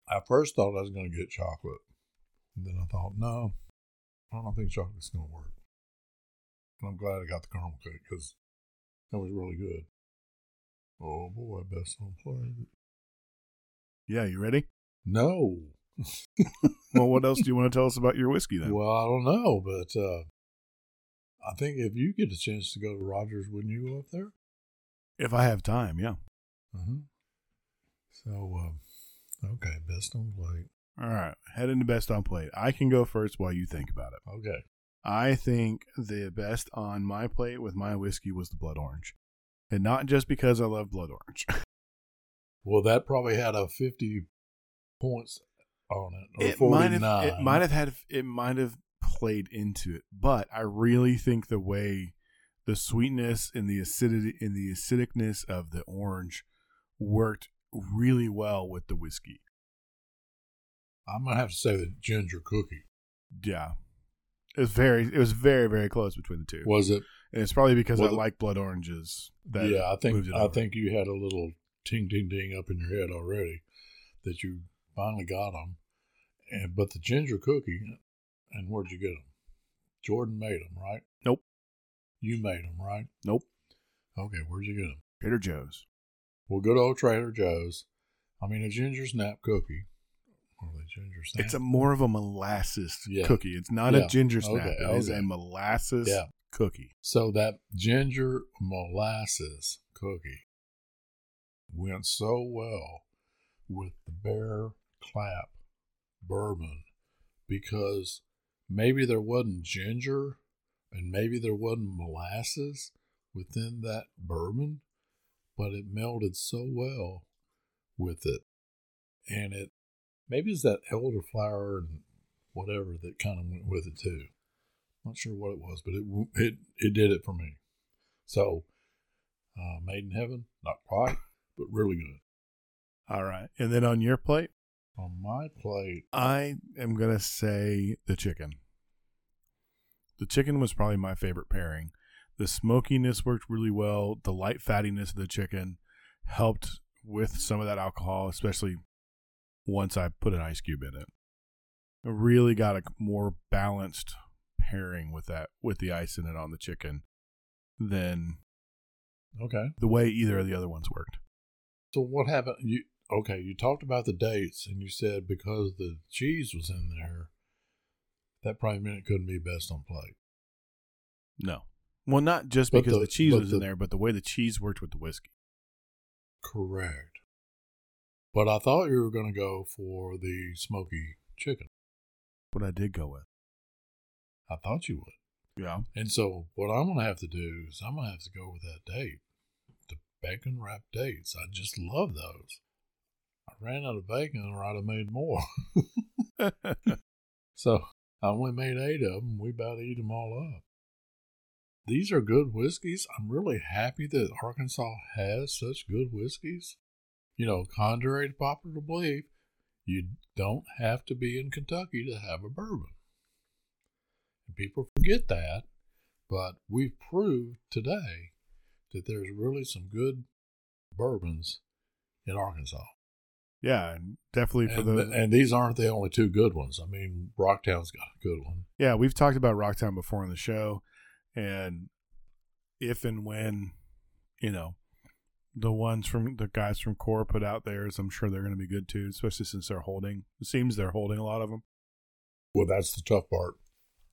I first thought I was going to get chocolate. And then I thought, no, I don't think chocolate's going to work. And I'm glad I got the caramel cake because that was really good. Oh boy, best on plate. Yeah, you ready? No. Well, what else do you want to tell us about your whiskey then? Well, I don't know, but uh, I think if you get a chance to go to Rogers, wouldn't you go up there? If I have time, yeah. Uh-huh. So, um, okay, best on plate. All right, head into best on plate. I can go first while you think about it. Okay. I think the best on my plate with my whiskey was the blood orange, and not just because I love blood orange. Well, that probably had a 50 points on it, or it might 49. have it might have had it might have played into it, but I really think the way the sweetness and the acidity and the acidicness of the orange worked really well with the whiskey. I'm going to have to say the ginger cookie. Yeah. It was very it was very very close between the two. Was it? and it's probably because Well, I the- like blood oranges. That yeah, I think I over. think you had a little ting ding ding up in your head already that you finally got them. And but the ginger cookie, and where'd you get them? Jordan made them, right? Nope. You made them, right? Nope. Okay, where'd you get them? Trader Joe's. Well, good old Trader Joe's. I mean, a ginger snap cookie. Or the ginger snap. It's a more of a molasses Yeah. cookie. It's not Yeah. a ginger snap. Okay, It is okay. a molasses Yeah. cookie. So that ginger molasses cookie went so well with the Bear Clap bourbon because maybe there wasn't ginger and maybe there wasn't molasses within that bourbon, but it melded so well with it. And it maybe it's that elderflower and whatever that kind of went with it too. Not sure what it was, but it it it did it for me. So, uh, Made in Heaven, not quite, but really good. All right. And then on your plate, On my plate, I am going to say the chicken. The chicken was probably my favorite pairing. The smokiness worked really well. The light fattiness of the chicken helped with some of that alcohol, especially once I put an ice cube in it. I really got a more balanced pairing with that, with the ice in it on the chicken than okay. the way either of the other ones worked. So what happened? You okay? You talked about the dates, and you said because the cheese was in there, that probably meant it couldn't be best on plate. No. Well, not just because the- the, cheese was in there, but the way the cheese worked with the whiskey. Correct. But I thought you were going to go for the smoky chicken. What I did go with. I thought you would. Yeah. And so what I'm going to have to do is I'm going to have to go with that date, the bacon wrapped dates. I just love those. I ran out of bacon, or I'd have made more. So I only made eight of them. We about eat them all up. These are good whiskeys. I'm really happy that Arkansas has such good whiskeys. You know, contrary to popular belief, you don't have to be in Kentucky to have a bourbon. And people forget that, but we've proved today that there's really some good bourbons in Arkansas. yeah, and definitely for And, the and these aren't the only two good ones. I mean, Rocktown's got a good one. yeah, we've talked about Rocktown before on the show, and if and when, you know, the ones from the guys from Core put out theirs, I'm sure they're going to be good too, especially since they're holding. It seems they're holding a lot of them. Well, that's the tough part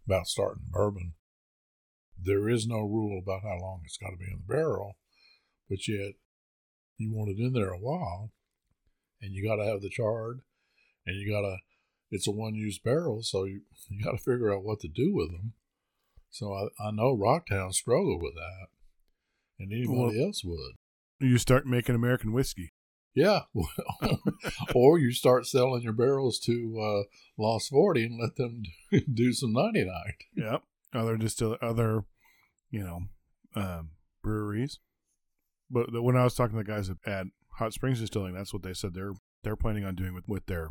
about starting bourbon. There is no rule about how long it's got to be in the barrel, but yet you want it in there a while, and you got to have the chard, and you got to. It's a one-use barrel, so you you got to figure out what to do with them. So I, I know Rocktown struggled with that, and anybody Well- else would. You start making American whiskey. Yeah, well, or you start selling your barrels to uh, Lost Forty and let them do some ninety nine. Yep. Other distill other, you know, um, breweries. But the, when I was talking to the guys at, at Hot Springs Distilling, that's what they said they're they're planning on doing with, with their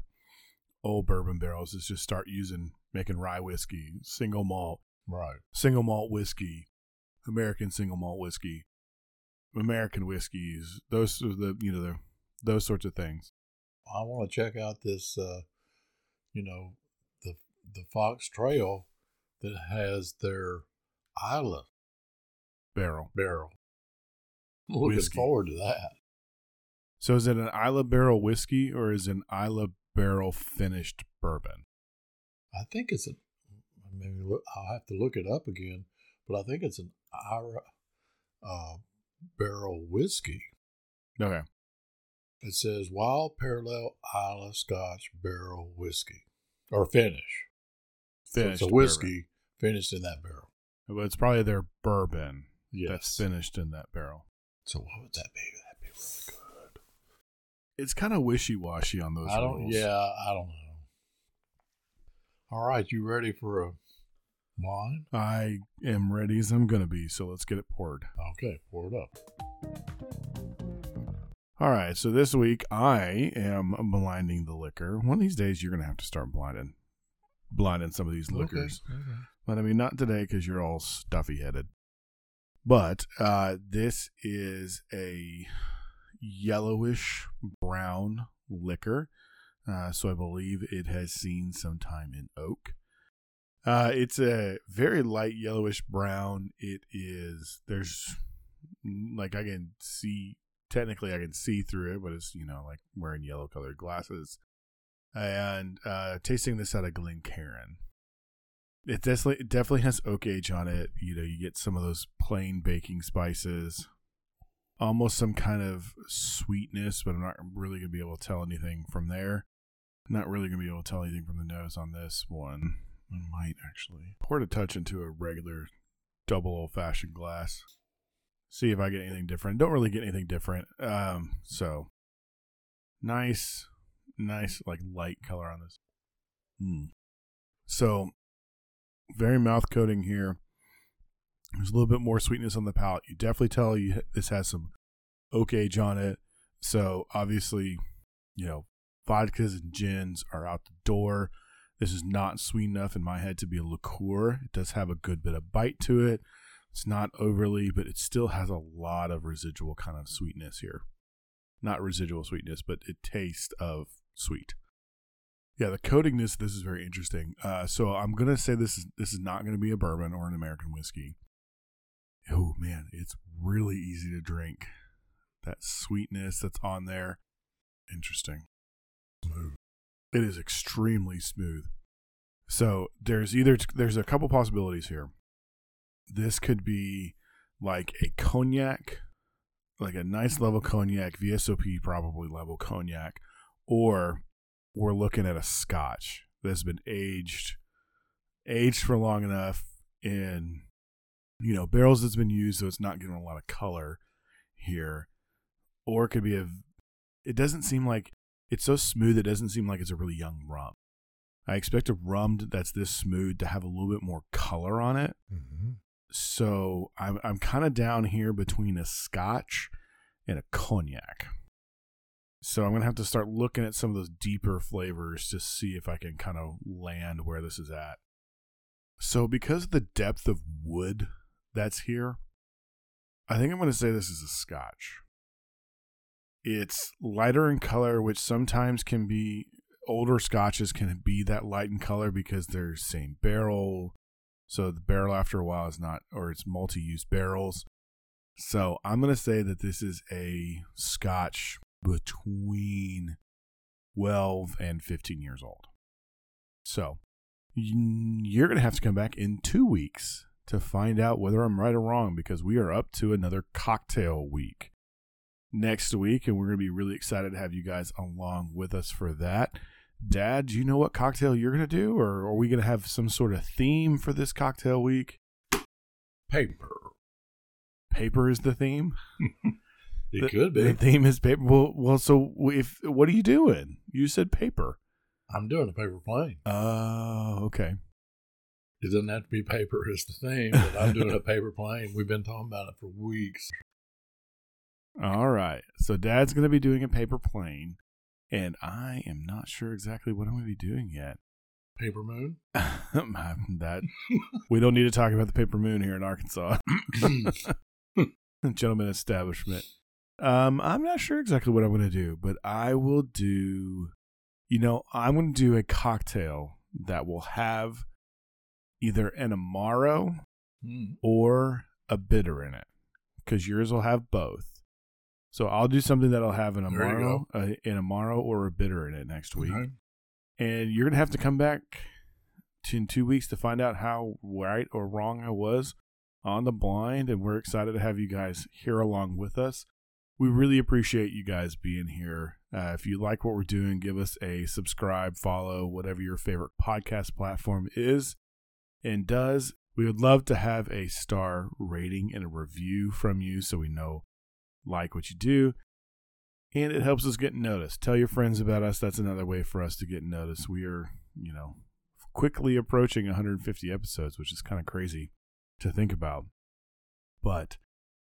old bourbon barrels is just start using making rye whiskey, single malt, Right. single malt whiskey, American single malt whiskey, American whiskeys. Those are the you know the those sorts of things. I want to check out this, uh, you know, the the Fox Trail that has their Islay Barrel. barrel. Looking Whiskey. forward to that. So is it an Islay Barrel whiskey or is it an Islay Barrel finished bourbon? I think it's a. Maybe I'll have to look it up again, but I think it's an Ira uh, barrel whiskey. Okay. It says Wild Parallel Islay Scotch Barrel Whiskey or finish. Finished it's a whiskey finished in that barrel. bourbon. But it's probably their bourbon Yes. that's finished in that barrel. So what would that be? That'd be really good. It's kind of wishy washy on those I don't. rules. Yeah, I don't know. All right, you ready for a wine? I am ready as I'm going to be, so let's get it poured. Okay, pour it up. All right, so this week I am blinding the liquor. One of these days you're going to have to start blinding blinding some of these liquors. Okay, okay. But I mean, not today because you're all stuffy headed. But uh, this is a yellowish brown liquor. Uh, so I believe it has seen some time in oak. Uh, it's a very light yellowish brown. It is, there's like I can see, technically I can see through it, but it's, you know, like wearing yellow colored glasses. And uh, tasting this out of Glencairn it definitely it definitely has oak age on it. You know, you get some of those plain baking spices, almost some kind of sweetness, but I'm not really gonna be able to tell anything from there. I'm not really gonna be able to tell anything from the nose on this one. I might actually pour a touch into a regular double old fashioned glass. See if I get anything different. Don't really get anything different. Um, so nice, nice like light color on this. Hmm. So very mouth coating here. There's a little bit more sweetness on the palate. You definitely tell you this has some oak age on it. So obviously, you know, vodkas and gins are out the door. This is not sweet enough in my head to be a liqueur. It does have a good bit of bite to it. It's not overly, but it still has a lot of residual kind of sweetness here. Not residual sweetness, but it tastes of sweet. Yeah, the coatingness. This is very interesting. Uh, so I'm gonna say this is this is not gonna be a bourbon or an American whiskey. Oh man, it's really easy to drink. That sweetness that's on there, interesting. Smooth. It is extremely smooth. So there's either there's a couple possibilities here. This could be like a cognac, like a nice level cognac, VSOP probably level cognac, or we're looking at a scotch that's been aged aged for long enough in you know barrels that's been used so it's not getting a lot of color here. Or it could be a it doesn't seem like it's so smooth it doesn't seem like it's a really young rum. I expect a rum that's this smooth to have a little bit more color on it. Mm-hmm. so i'm, I'm kind of down here between a scotch and a cognac so I'm gonna have to start looking at some of those deeper flavors to see if I can kind of land where this is at. So because of the depth of wood that's here, I think I'm gonna say this is a scotch. It's lighter in color, which sometimes can be older scotches can be that light in color because they're same barrel. So the barrel after a while is not or it's multi-use barrels. So I'm gonna say that this is a scotch between 12 and 15 years old. So you're going to have to come back in two weeks to find out whether I'm right or wrong because we are up to another cocktail week. next week, and we're going to be really excited to have you guys along with us for that. Dad, do you know what cocktail you're going to do, or are we going to have some sort of theme for this cocktail week? Paper. Paper is the theme. It The- could be. The theme is paper. Well, well, so if what are you doing? You said paper. I'm doing a paper plane. Oh, okay. It doesn't have to be paper as the theme, but I'm doing a paper plane. We've been talking about it for weeks. All right. So Dad's going to be doing a paper plane, and I am not sure exactly what I'm going to be doing yet. Paper moon. that we don't need to talk about the paper moon here in Arkansas. Gentleman establishment. Um, I'm not sure exactly what I'm going to do, but I will do. You know, I'm going to do a cocktail that will have either an amaro Hmm. or a bitter in it, because yours will have both. So I'll do something that'll have an amaro, a, an amaro or a bitter in it next week Okay. and you're gonna have to come back to, in two weeks to find out how right or wrong I was on the blind. And we're excited to have you guys here along with us. We really appreciate you guys being here. Uh, if you like what we're doing, give us a subscribe, follow, whatever your favorite podcast platform is and does. We would love to have a star rating and a review from you so we know like what you do and it helps us get noticed. Tell your friends about us. That's another way for us to get noticed. We are, you know, quickly approaching 150 episodes, which is kind of crazy to think about. But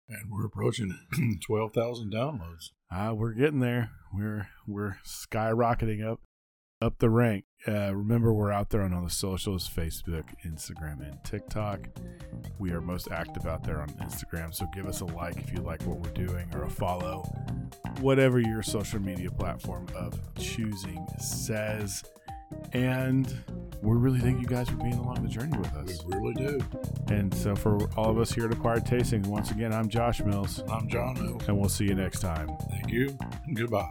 And we're approaching 12,000 downloads. uh, we're getting there. We're we're skyrocketing up up the rank. Uh, remember, we're out there on all the socials: Facebook, Instagram, and TikTok. We are most active out there on Instagram, so give us a like if you like what we're doing, or a follow, whatever your social media platform of choosing says. And we really thank you guys for being along the journey with us. We really do. And so, for all of us here at Acquired Tasting, once again, I'm Josh Mills, I'm John Mills. and we'll see you next time. Thank you. and Goodbye.